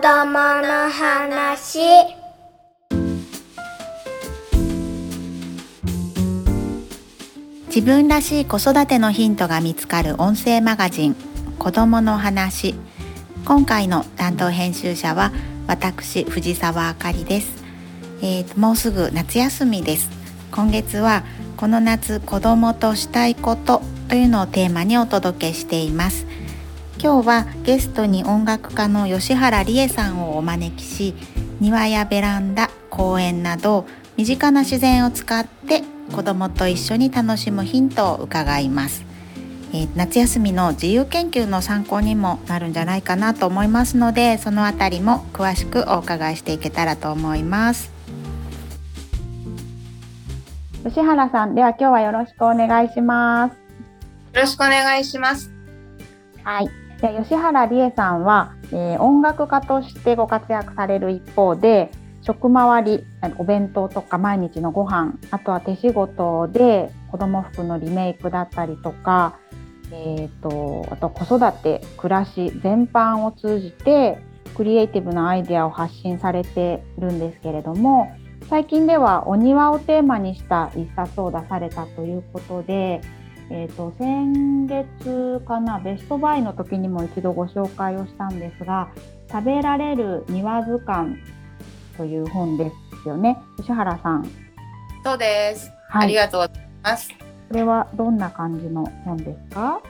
供の話。自分らしい子育てのヒントが見つかる音声マガジン子供の話。今回の担当編集者は私藤沢あかりです、えーもうすぐ夏休みです。今月はこの夏子供としたいことというのをテーマにお届けしています。今日はゲストに音楽家の吉原理恵さんをお招きし庭やベランダ公園など身近な自然を使って子供と一緒に楽しむヒントを伺います、えー夏休みの自由研究の参考にもなるんじゃないかなと思いますのでそのあたりも詳しくお伺いしていけたらと思います吉原さんでは今日はよろしくお願いしますよろしくお願いします。はい。で吉原理恵さんは、えー音楽家としてご活躍される一方で職回りお弁当とか毎日のご飯あとは手仕事で子供服のリメイクだったりとか、えー、とあと子育て暮らし全般を通じてクリエイティブなアイデアを発信されてるんですけれども最近ではお庭をテーマにした一冊を出されたということでえー、と先月かなベストバイの時にも一度ご紹介をしたんですが「食べられる庭図鑑」という本ですよね吉原さん。そうです。はいありがとうございます。これはどんな感じの本ですか？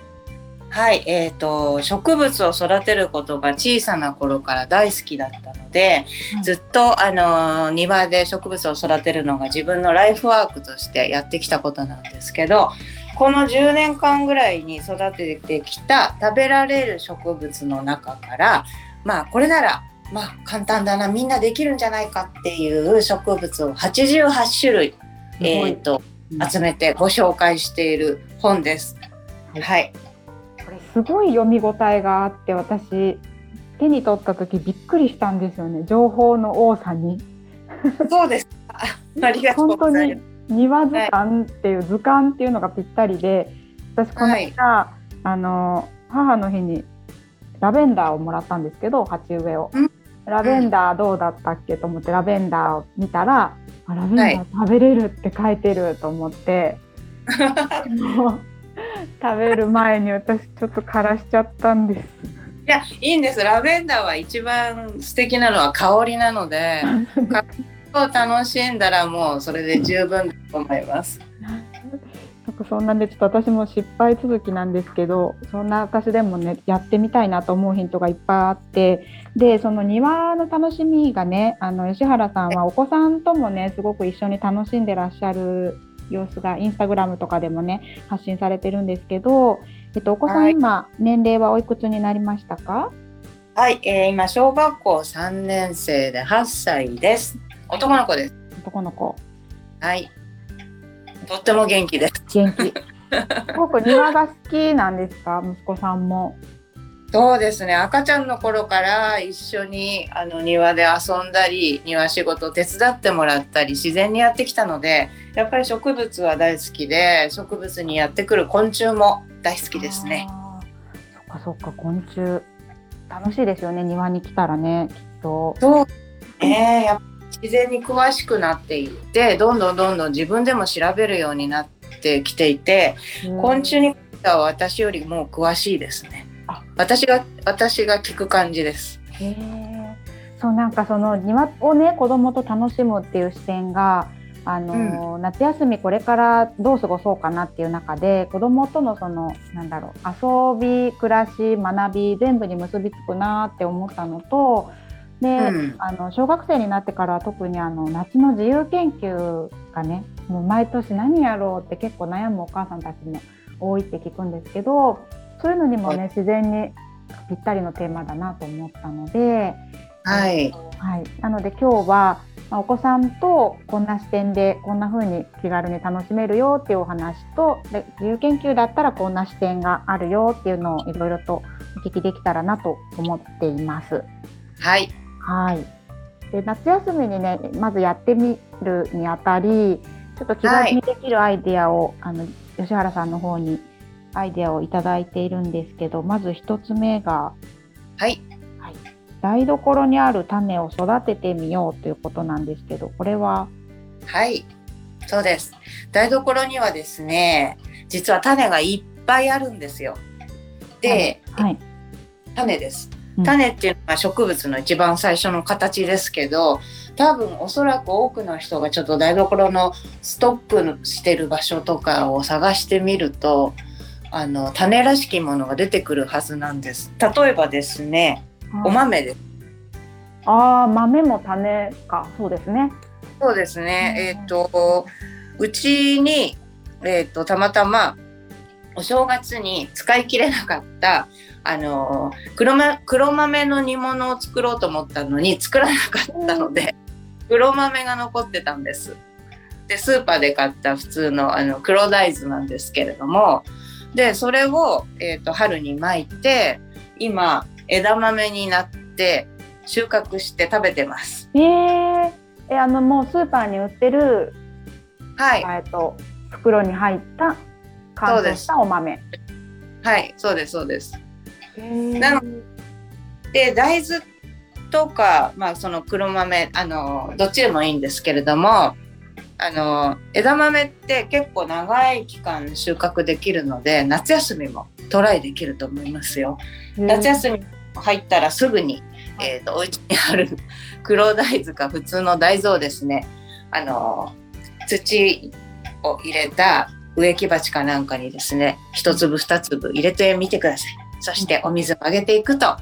はい、えっ、と植物を育てることが小さな頃から大好きだったので、はいずっとあの庭で植物を育てるのが自分のライフワークとしてやってきたことなんですけど、この10年間ぐらいに育ててきた食べられる植物の中から、まあこれならまあ簡単だなみんなできるんじゃないかっていう植物を88種類えー、とうん集めてご紹介している本です。はいはい、これすごい読み応えがあって私手に取った時びっくりしたんですよね情報の多さに。そうです。あありがとうございます。庭図鑑っていう図鑑っていうのがぴったりで私この間、あの母の日にラベンダーをもらったんですけど鉢植えを、うん。ラベンダーどうだったっけと思ってラベンダーを見たらあラベンダー食べれるって書いてると思って、も う食べる前に私ちょっと枯らしちゃったんです。いやいいんです。ラベンダーは一番素敵なのは香りなので、を楽しんだらもうそれで十分だと思います。なんかそんなんでちょっと私も失敗続きなんですけどそんな私でもねやってみたいなと思うヒントがいっぱいあってでその庭の楽しみがねあの吉原さんはお子さんともねすごく一緒に楽しんでらっしゃる様子がインスタグラムとかでもね発信されてるんですけど、えっと、お子さんはい今年齢はおいくつになりましたか？はい、えー今小学校3年生で8歳です。男の子です。男の子はい。とっても元気です。元気すごく庭が好きなんですか？息子さんも。そうですね赤ちゃんの頃から一緒にあの庭で遊んだり庭仕事手伝ってもらったり自然にやってきたのでやっぱり植物は大好きで植物にやってくる昆虫も大好きですね。そっかそっか昆虫楽しいですよね庭に来たらねきっと。そうねやっぱ自然に詳しくなっていってどんどんどんどん自分でも調べるようになってきていて昆虫に関しては私よりも詳しいですねあ。私が私が聞く感じです。へーそうなんかその庭をね子供と楽しむっていう視点があの、夏休みこれからどう過ごそうかなっていう中で子供とのそのなんだろう遊び暮らし学び全部に結びつくなって思ったのとで、うんあの小学生になってからは特にあの夏の自由研究がねもう毎年何やろうって結構悩むお母さんたちも多いって聞くんですけどそういうのにもね自然にぴったりのテーマだなと思ったので、はい。はい、なので今日は、まあ、お子さんとこんな視点でこんな風に気軽に楽しめるよっていうお話とで自由研究だったらこんな視点があるよっていうのをいろいろとお聞きできたらなと思っています。はい。はい。で夏休みにねまずやってみるにあたりちょっと気軽にできるアイデアを、あの吉原さんの方にアイデアをいただいているんですけどまず一つ目が、はい。はい、台所にある種を育ててみようということなんですけどこれは？はい。そうです。台所にはですね実は種がいっぱいあるんですよ。で、はい、種です。うん種っていうのは植物の一番最初の形ですけど多分おそらく多くの人がちょっと台所のストックしてる場所とかを探してみるとあの種らしきものが出てくるはずなんです。例えばですねお豆です。ああ豆も種か。そうですね。そうですね。うん。えっ、とうちに、えー、とたまたまお正月に使い切れなかったあの黒,、ま、黒豆の煮物を作ろうと思ったのに作らなかったので黒豆が残ってたんです。でスーパーで買った普通のあの黒大豆なんですけれどもでそれを、えー、と春に巻いて今枝豆になって収穫して食べてます。えー、えあのもうスーパーに売ってる、はい、えっと袋に入った乾燥したお豆はい、そうですそうです。ななので大豆とか、まあ、その黒豆あのどっちでもいいんですけれどもあの枝豆って結構長い期間収穫できるので夏休みもトライできると思いますよ。夏休み入ったらすぐに、えー、とお家にある 黒大豆か普通の大豆をですねあの土を入れた植木鉢かなんかにですね一粒二粒入れてみてくださいそしてお水をあげていくとあ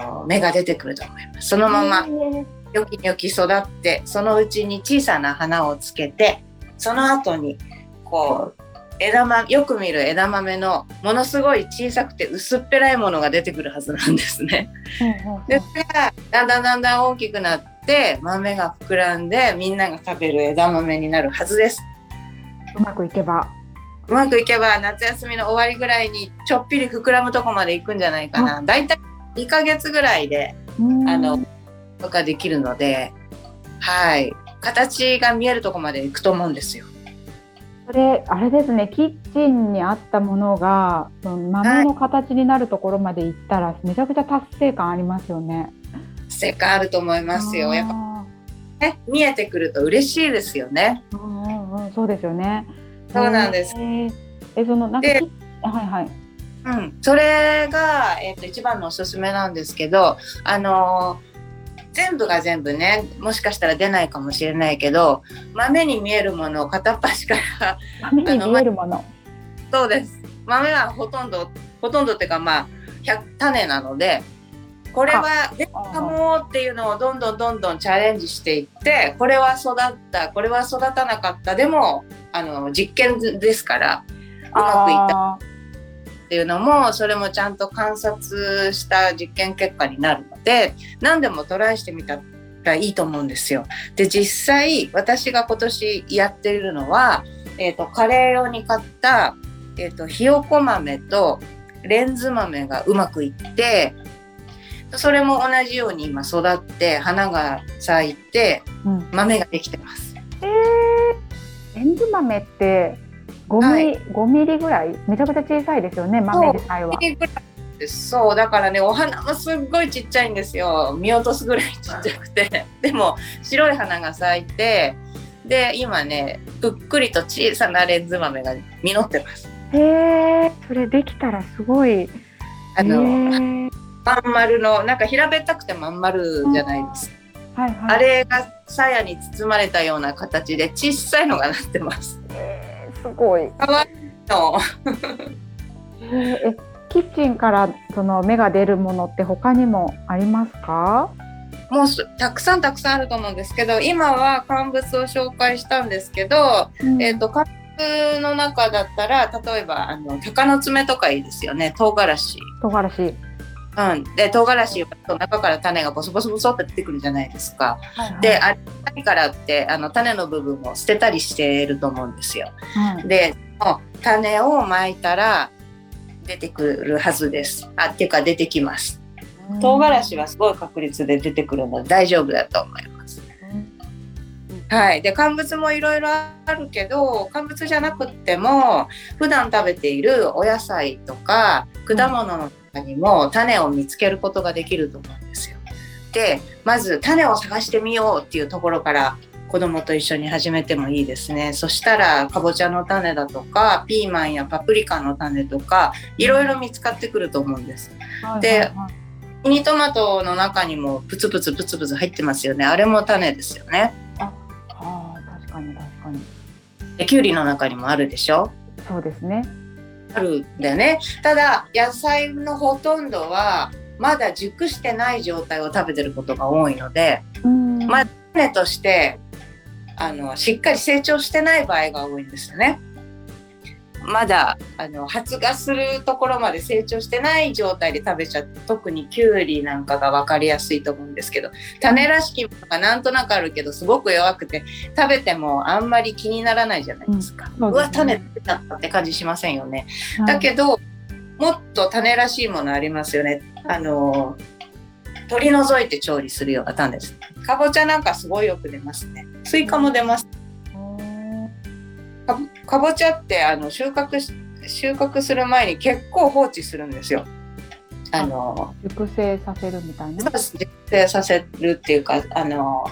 の芽が出てくると思いますそのままニョキニョキ育ってそのうちに小さな花をつけてその後にこう枝豆よく見る枝豆のものすごい小さくて薄っぺらいものが出てくるはずなんですね。でそれがだんだんだんだん大きくなって豆が膨らんでみんなが食べる枝豆になるはずです。うまくいけばうまくいけば夏休みの終わりぐらいにちょっぴり膨らむとこまで行くんじゃないかな。だいたい2ヶ月ぐらいであのとかできるので、はい、形が見えるとこまで行くと思うんですよ。それあれですねキッチンにあったものがその豆の形になるところまで行ったら、めちゃくちゃ達成感ありますよね。成果あると思いますよ。やっぱあね見えてくると嬉しいですよね。ーうんうんうん、そうですよね。そうなんですえそのなんかはいはい。うん、それが、えー、と一番のおすすめなんですけど、あのー全部が全部ねもしかしたら出ないかもしれないけど豆に見えるものを片っ端から豆に見えるもの。そうです豆はほとんどほとんどっていうかまあ100種なのでこれは出たかもっていうのをどんどんどんどんチャレンジしていってこれは育ったこれは育たなかったでもあの実験ですからうまくいったあっていうのもそれもちゃんと観察した実験結果になるので何でもトライしてみたらいいと思うんですよ。で実際私が今年やっているのは、えー、とカレー用に買った、えー、とひよこ豆とレンズ豆がうまくいってそれも同じように今育って花が咲いてーうん。豆ができてます。えー、レンズ豆って5ミリ、5ミリぐらい？めちゃくちゃ小さいですよね豆自体は。そうだからねお花もすっごいちっちゃいんですよ見落とすぐらいちっちゃくて でも白い花が咲いてで今ねぷっくりと小さなレンズ豆が実ってますへえそれできたらすごい。あの、まん丸のなんか平べったくてまん丸じゃないですか、はいはい。あれが鞘に包まれたような形で小さいのがなってますえーすごい。かわいいの えキッチンからその芽が出るものって他にもありますか？もうすたくさんたくさんあると思うんですけど今は乾物を紹介したんですけどえー、とカップの中だったら例えばあの鷹の爪とかいいですよね唐辛子。唐辛子。うん、で唐辛子と中から種がボソボソボソって出てくるじゃないですか。はいはいであれからってあの種の部分を捨てたりしてると思うんですよ。はいで種をまいたら出てくるはずです。あっていうか出てきます。唐辛子はすごい確率で出てくるので大丈夫だと思います。はい、で乾物もいろいろあるけど乾物じゃなくっても普段食べているお野菜とか果物の中にも種を見つけることができると思うんですよ。でまず種を探してみようっていうところから子供と一緒に始めてもいいですね。そしたらかぼちゃの種だとかピーマンやパプリカの種とかいろいろ見つかってくると思うんです。でミニトマトの中にもプツプツプツプツ入ってますよね。あれも種ですよね。ああ確かに確かに。できゅうりの中にもあるでしょそうですね。あるんだよね。ただ野菜のほとんどはまだ熟してない状態を食べてることが多いので、うんまあ種としてあのしっかり成長してない場合が多いんですよね。まだあの発芽するところまで成長してない状態で食べちゃって特にきゅうりなんかが分かりやすいと思うんですけど種らしきものがなんとなくあるけどすごく弱くて食べてもあんまり気にならないじゃないですか。うんそうですねわ種出ちゃったって感じしませんよね。だけどもっと種らしいものありますよね。あの取り除いて調理するような種です。かぼちゃなんかすごいよく出ますね。スイカも出ます。かぼかぼちゃってあの収穫し収穫する前に結構放置するんですよ。あの熟成させるみたいな？熟成させるっていうかあの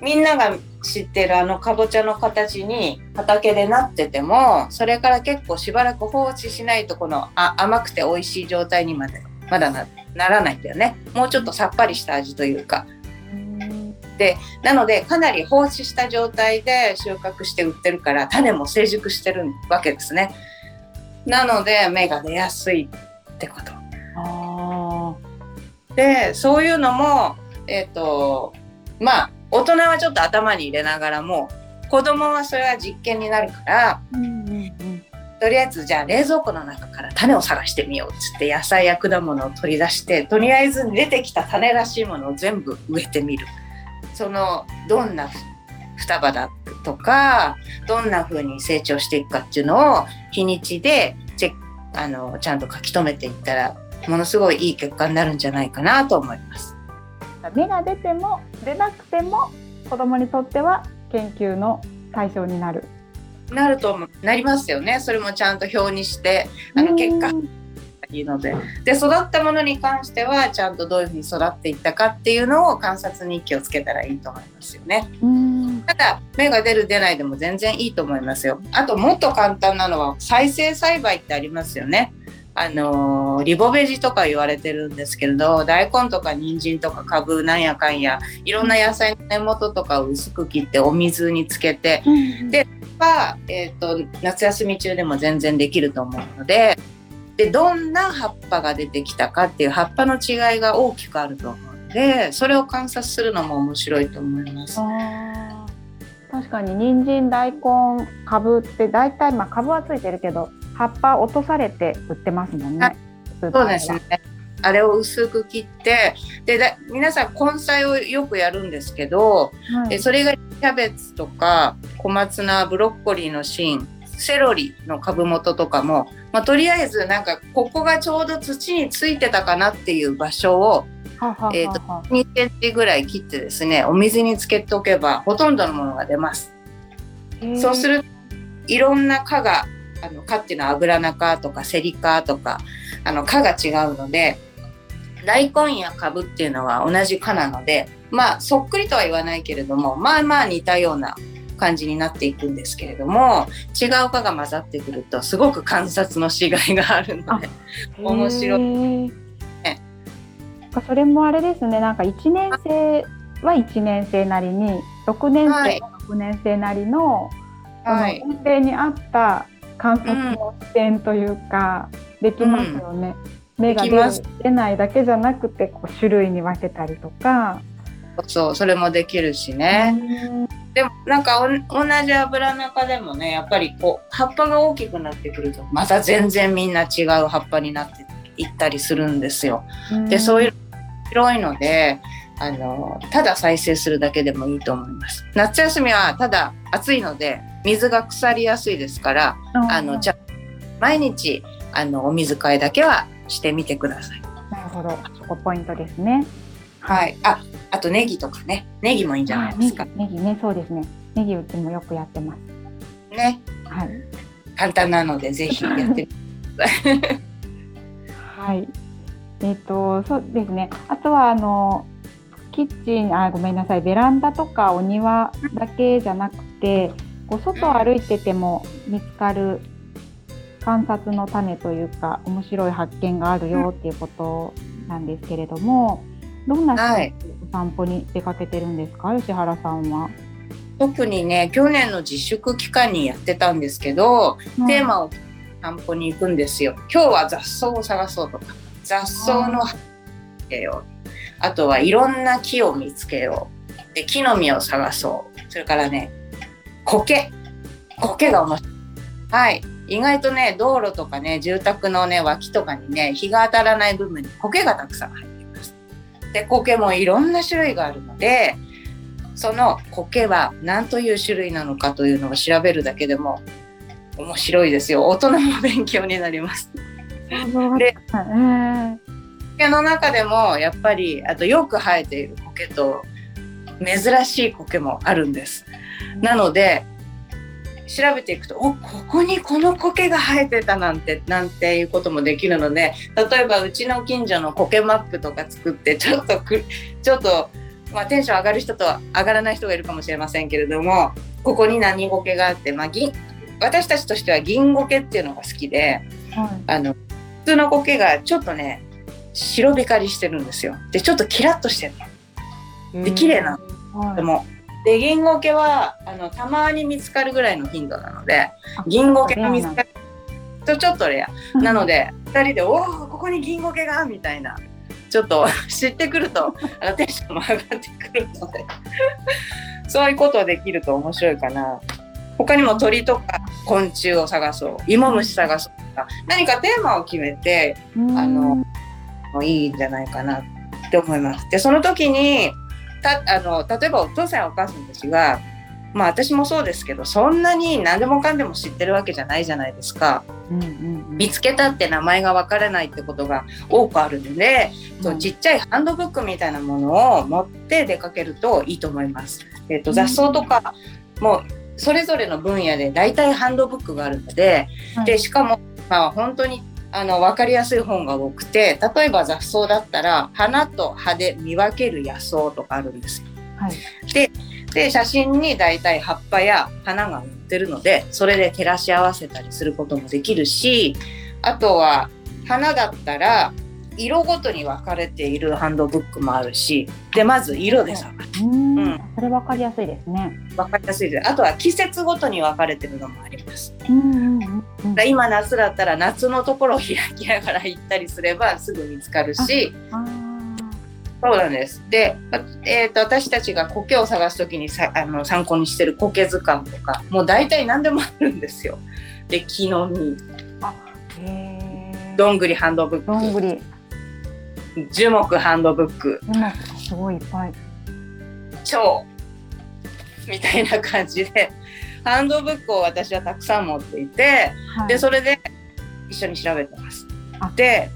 みんなが知ってるあのかぼちゃの形に畑でなっててもそれから結構しばらく放置しないとこのあ甘くて美味しい状態にまでまだなならないんだよねもうちょっとさっぱりした味というかなのでかなり放置した状態で収穫して売ってるから種も成熟してるわけですねなので芽が出やすいってことあでそういうのもえっ、とまあ大人はちょっと頭に入れながらも子供はそれは実験になるからあ。うんうんうん。とりあえずじゃあ冷蔵庫の中から種を探してみようっつって野菜や果物を取り出してとりあえず出てきた種らしいものを全部植えてみるそのどんな双葉だとかどんな風に成長していくかっていうのを日にちでチェックあのちゃんと書き留めていったらものすごいいい結果になるんじゃないかなと思います。芽が出ても出なくても子供にとっては研究の対象になる。なると思うなりますよねそれもちゃんと表にしてあの結果うんいいので。で育ったものに関してはちゃんとどういうふうに育っていったかっていうのを観察日記をつけたらいいと思いますよね。うん。ただ芽が出る出ないでも全然いいと思いますよ。あともっと簡単なのは再生栽培ってありますよね。あのーリボベジとか言われてるんですけれど大根とか人参とかカブなんやかんやいろんな野菜の根元とかを薄く切ってお水につけてでは、えー、と夏休み中でも全然できると思うのででどんな葉っぱが出てきたかっていう葉っぱの違いが大きくあると思うのでそれを観察するのも面白いと思います。確かに人参大根カブって大体まあカブはついてるけど葉っぱ落とされて売ってますもんあね。そうですね。あれを薄く切ってでだ皆さん根菜をよくやるんですけど、はい。えそれがキャベツとか小松菜ブロッコリーの芯セロリの株元とかも、まあ、とりあえずなんかここがちょうど土についてたかなっていう場所をえーと2センチぐらい切ってですねお水につけておけばほとんどのものが出ます。そうするといろんな科があの科っていうのはアブラナ科とかセリ科とかあの科が違うので大根やカブっていうのは同じ科なのでまあそっくりとは言わないけれどもまあまあ似たような感じになっていくんですけれども違う科が混ざってくるとすごく観察のしがいがあるので面白い。ねそれもあれですね。なんか1年生は1年生なりに6年はい。生は6年生なりの、はい。その音程に合った観察の視点というか、できますよね。目が出るできます。出ないだけじゃなくてこう種類に分けたりとか。そうそれもできるしね。でもなんかお同じ油中でもねやっぱりこう葉っぱが大きくなってくるとまた全然みんな違う葉っぱになっていったりするんですよ。でそういう広いのであのただ再生するだけでもいいと思います。夏休みはただ暑いので水が腐りやすいですからあのじゃ毎日あのお水替えだけはしてみてください。なるほどそこポイントですね。はい。ああとネギとかねネギもいいんじゃないですか。あネギねそうですね。ネギうちもよくやってます。ねはい簡単なのでぜひやってみてください。はい。えっ、とそうですね。あとはあのキッチンあごめんなさいベランダとかお庭だけじゃなくて、こう外を歩いてても見つかる観察の種というか面白い発見があるよっていうことなんですけれども、どんなはい。お散歩に出かけてるんですか、吉原さんは。特にね去年の自粛期間にやってたんですけど、テーマを散歩に行くんですよ。今日は雑草を探そうとか。雑草のけようあとはいろんな木を見つけよう。で木の実を探そう。それからね苔。苔が面白い。はい。意外とね道路とかね住宅のね脇とかにね日が当たらない部分に苔がたくさん入ってで苔もいろんな種類があるのでその苔は何という種類なのかというのを調べるだけでも面白いですよ。大人も勉強になります。で苔の中でもやっぱりあとよく生えている苔と珍しい苔もあるんです。なので調べていくとおここにこの苔が生えてたなんてなんていうこともできるので例えばうちの近所の苔マップとか作ってちょっとくちょっと、まあ、テンション上がる人と上がらない人がいるかもしれませんけれどもここに何苔があって、まあ、銀私たちとしては銀苔っていうのが好きではいあの普通の苔がちょっとね白光りしてるんですよ。でちょっとキラッとしてるの。で綺麗なはいでもで銀苔はあのたまに見つかるぐらいの頻度なので銀苔が見つかるとちょっとレアなので2人で「おおここに銀苔が!」みたいなちょっと 知ってくるとあのテンションも上がってくるので そういうことできると面白いかな。他にも鳥とか昆虫を探そう芋虫探そうとか何かテーマを決めてうんあのもういいんじゃないかなって思います。でその時にたあの例えばお父さんやお母さんたちがまあ私もそうですけどそんなに何でもかんでも知ってるわけじゃないじゃないですか。うんうんうん見つけたって名前がわからないってことが多くあるので、そうちっちゃいハンドブックみたいなものを持って出かけるといいと思います。えっと雑草とかもそれぞれの分野で大体ハンドブックがあるので、はいでしかもまあ本当にあの分かりやすい本が多くて例えば雑草だったら花と葉で見分ける野草とかあるんですよ。はいで写真に大体葉っぱや花が載ってるのでそれで照らし合わせたりすることもできるしあとは花だったら色ごとに分かれているハンドブックもあるしでまず色で探すうん。うん。それわかりやすいですね。分かりやすいです。あとは季節ごとに分かれてるのもあります。うんうん今夏だったら夏のところを開きながら行ったりすればすぐ見つかるし。あそうなんです。で、あえー、と私たちが苔を探す時にさあの参考にしてる苔図鑑とかもう大体何でもあるんですよ。で木の実。どんぐりハンドブッどんぐり。ク樹木ハンドブック今すごいいっぱい。蝶みたいな感じでハンドブックを私はたくさん持っていてはいでそれで一緒に調べてますあ。で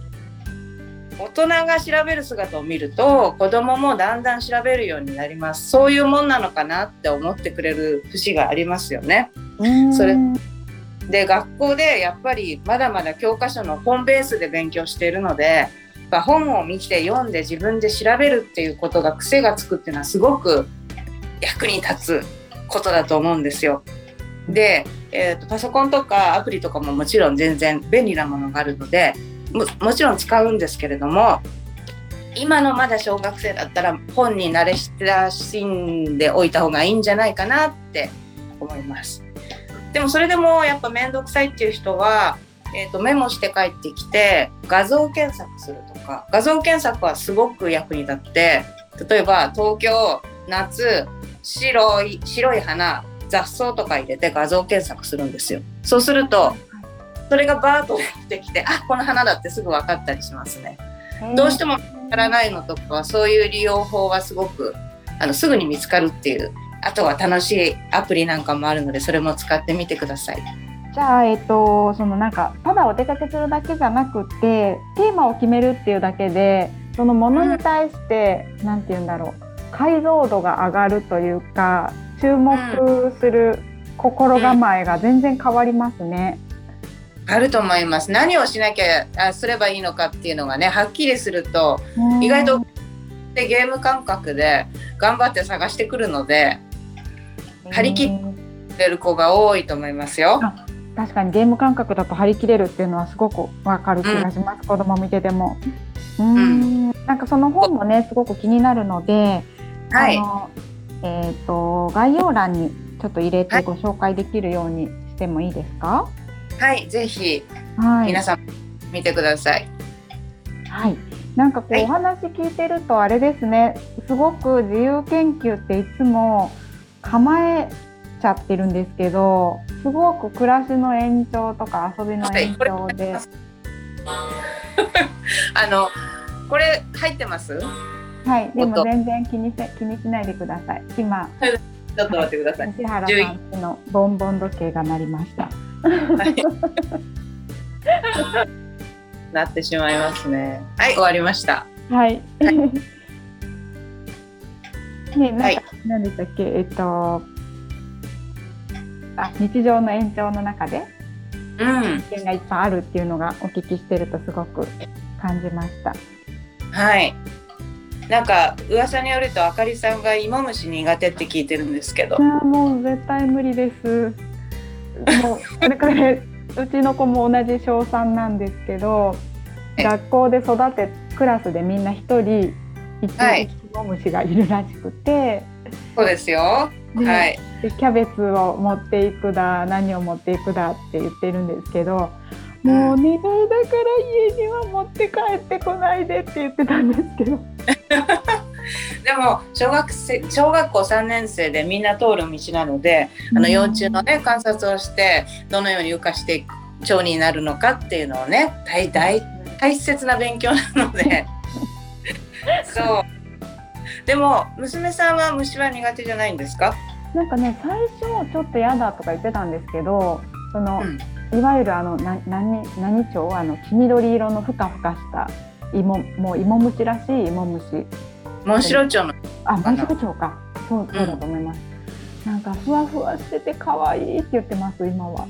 大人が調べる姿を見ると子供もだんだん調べるようになりますそういうもんなのかなって思ってくれる節がありますよね。うんそれで学校でやっぱりまだまだ教科書の本ベースで勉強しているのでぱ本を見て読んで自分で調べるっていうことが癖がつくっていうのはすごく役に立つことだと思うんですよ。で、えーとパソコンとかアプリとかももちろん全然便利なものがあるのでももちろん使うんですけれども今のまだ小学生だったら本に慣れ親しんでおいた方がいいんじゃないかなって思います。でもそれでもやっぱ面倒くさいっていう人は、えー、とメモして帰ってきて画像検索するとか画像検索はすごく役に立って例えば東京夏白い白い花雑草とか入れて画像検索するんですよ。そうするとそれがバーッと出てきてあこの花だってすぐ分かったりしますね。どうしてもわからないのとかはそういう利用法はすごくあのすぐに見つかるっていうあとは楽しいアプリなんかもあるのでそれも使ってみてください。じゃあ、えっと、そのなんかただお出かけするだけじゃなくてテーマを決めるっていうだけでそのものに対して、なんて言うんだろう解像度が上がるというか注目する心構えが全然変わりますね。あると思います何をしなきゃあすればいいのかっていうのがねはっきりすると意外とでゲーム感覚で頑張って探してくるので張り切ってる子が多いと思いますよ。確かにゲーム感覚だと張り切れるっていうのはすごくわかる気がします、子供見てても。うんなんかその本もねすごく気になるので、はいあのえっ、と概要欄にちょっと入れてご紹介できるようにしてもいいですか？はい、ぜひはい。皆さん見てください。はい。なんかこう、はいお話聞いてるとあれですね。すごく自由研究っていつも構えちゃってるんですけど、すごく暮らしの延長とか遊びの延長で。あのこれ入ってます？はい。でも音全然気にせ気にしないでください。今 ちょっと待ってください。西原さんちのボンボン時計が鳴りました。はい なってしまいますね。はい、終わりました。はい。ね、なんか、はい何でしたっけ、えっと。あ、日常の延長の中で。うん、意見がいっぱいあるっていうのがお聞きしてるとすごく感じました。はい。なんか噂によるとあかりさんが芋虫苦手って聞いてるんですけどもう絶対無理です。もう それくらいうちの子も同じ小3なんですけど、え学校で育てクラスでみんな一人一はい匹モムシがいるらしくて、そうですよ。ではい。でキャベツを持っていくだ何を持っていくだって言ってるんですけど。もうお願いだから家には持って帰ってこないでって言ってたんですけど。でも小学生小学校3年生でみんな通る道なので、あの幼虫のね観察をしてどのように羽化していく蝶になるのかっていうのをね大大大切な勉強なので そうでも娘さんは虫は苦手じゃないんですか、なんかね最初ちょっと嫌だとか言ってたんですけどその、うん。いわゆるあのな何何蝶あの黄緑色のふかふかした芋もう芋虫らしい芋虫。モンシロチョウの。あモンシロチョウか。そうそうだと思います、なんかふわふわしてて可愛いって言ってます今は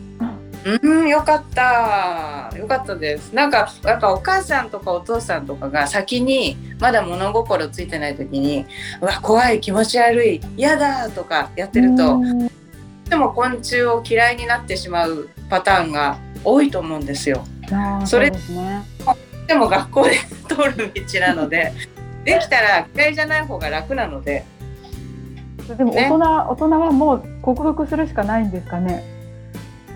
うんよかった。よかったです。なんかやっぱお母さんとかお父さんとかが先にまだ物心ついてない時にうわ怖い気持ち悪い嫌だとかやってるとうん。でも昆虫を嫌いになってしまうパターンが多いと思うんですよ。それうですね。でも学校で通る道なので できたら嫌いじゃない方が楽なので。でもね大人、大人はもう克服するしかないんですかね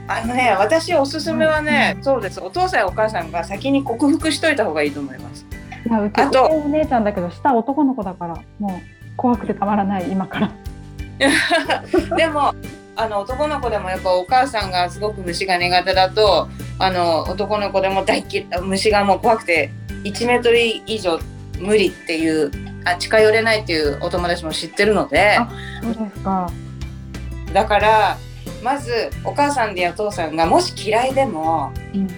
あのね私おすすめはね、そうです。お父さんやお母さんが先に克服しといた方がいいと思います。いやお姉ちゃんだけど下男の子だからもう怖くてたまらない今から。でもあの男の子でもやっぱお母さんがすごく虫が苦手だとあの男の子でも大っ嫌い虫がもう怖くて1メートル以上無理っていうあ近寄れないっていうお友達も知ってるので。あそうですか。だからまずお母さんでやお父さんがもし嫌いでもうん。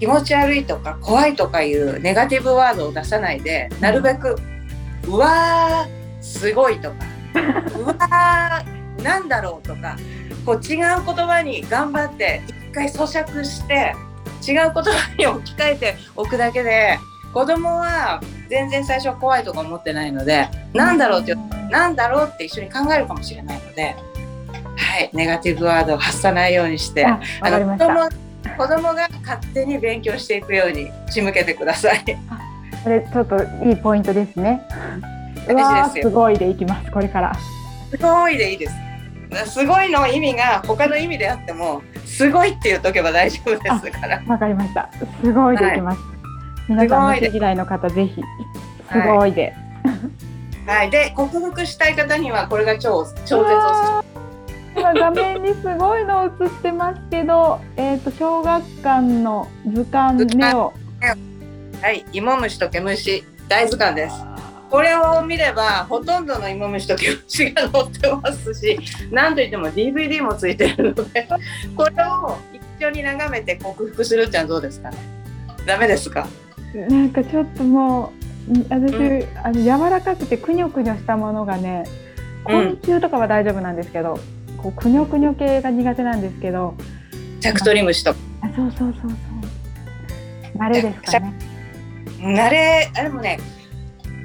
気持ち悪いとか怖いとかいうネガティブワードを出さないでなるべく「うわーすごい」とか「うわーなんだろう」とかこう違う言葉に頑張って一回咀嚼して違う言葉に置き換えておくだけで子供は全然最初怖いとか思ってないので「なんだろう」ってうんなんだろうって一緒に考えるかもしれないので、はい、ネガティブワードを発さないようにして、あわかりました。子供子供が勝手に勉強していくように仕向けてください。これちょっといいポイントですね。大事ですよ。すごいでいきますこれから。すごいでいいです。すごいの意味が他の意味であっても、すごいって言っとけば大丈夫ですから。わかりました。すごいでいきます、皆さんすごいで虫嫌いの方ぜひ。すごいで、はい、で克服したい方にはこれが超超絶おすす今画面にすごいの映ってますけどえっ、と小学館の図鑑ネオめ。はい、芋虫と毛虫大図鑑です。これを見ればほとんどの芋虫と毛虫が載ってますし何といっても DVD もついてるのでこれを一緒に眺めて克服するってのはどうですかね？ダメですか？なんかちょっともうん私、うあの柔らかくてくにょくにょしたものがねうん昆虫とかは大丈夫なんですけど、こうくにょくにょ系が苦手なんですけど。ジャクトリムシとか。あそうそうそうそう。慣れですかね。慣れあれもね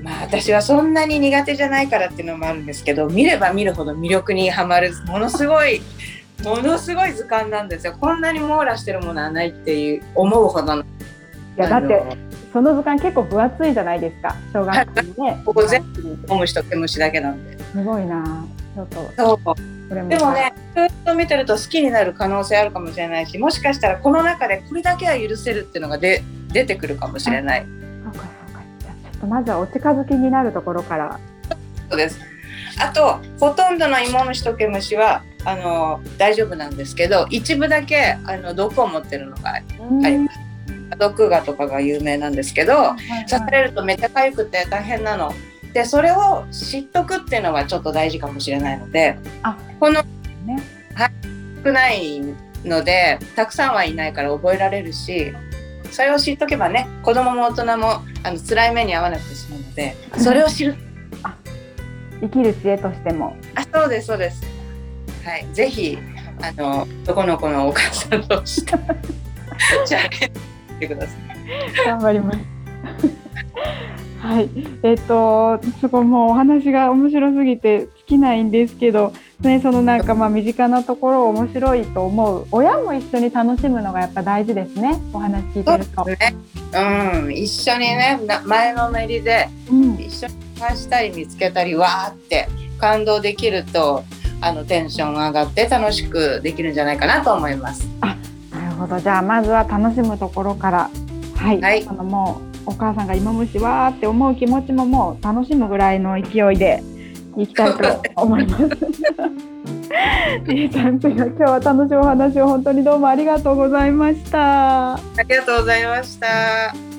まあ私はそんなに苦手じゃないからっていうのもあるんですけど見れば見るほど魅力にはまるものすごい ものすごい図鑑なんですよ。こんなに網羅してるものはないっていう思うほどの。いいやだってその図鑑結構分厚いじゃないですか。小学校にねここ全ホムシと毛虫だけなんで。すごいな。ちょっと。そうでもねずっと見てると好きになる可能性あるかもしれないしもしかしたらこの中でこれだけは許せるっていうのがで出てくるかもしれない。そうかそうか。じゃあちょっとまずはお近づきになるところから。そうです。あとほとんどの芋虫と毛虫はあの大丈夫なんですけど一部だけあの毒を持ってるのがあります。毒ガとかが有名なんですけど刺されるとめっちゃ痒くて大変なの。でそれを知っとくっていうのはちょっと大事かもしれないのであこのね。少ないのでたくさんはいないから覚えられるしそれを知っとけばね子供も大人もあの辛い目に遭わなくて済むのでそれを知る。生きる知恵としても。あそうですそうです。はいぜひあの男の子のお母さんとして じゃあてください。頑張ります。はい、えっ、と、すごいもうお話が面白すぎて尽きないんですけど。ね、そのなんかまあ身近なところを面白いと思う親も一緒に楽しむのがやっぱ大事ですね。お話聞いてると。ね、うん、一緒にねな前のめりでうん、一緒に探したり見つけたりわーって感動できるとあのテンション上がって楽しくできるんじゃないかなと思います。なるほど。じゃあまずは楽しむところから。はい、はい。あのもうお母さんが芋虫わーって思う気持ちももう楽しむぐらいの勢いでいきたいと思います。りえちゃん今日は楽しいお話を本当にどうもありがとうございました。ありがとうございました。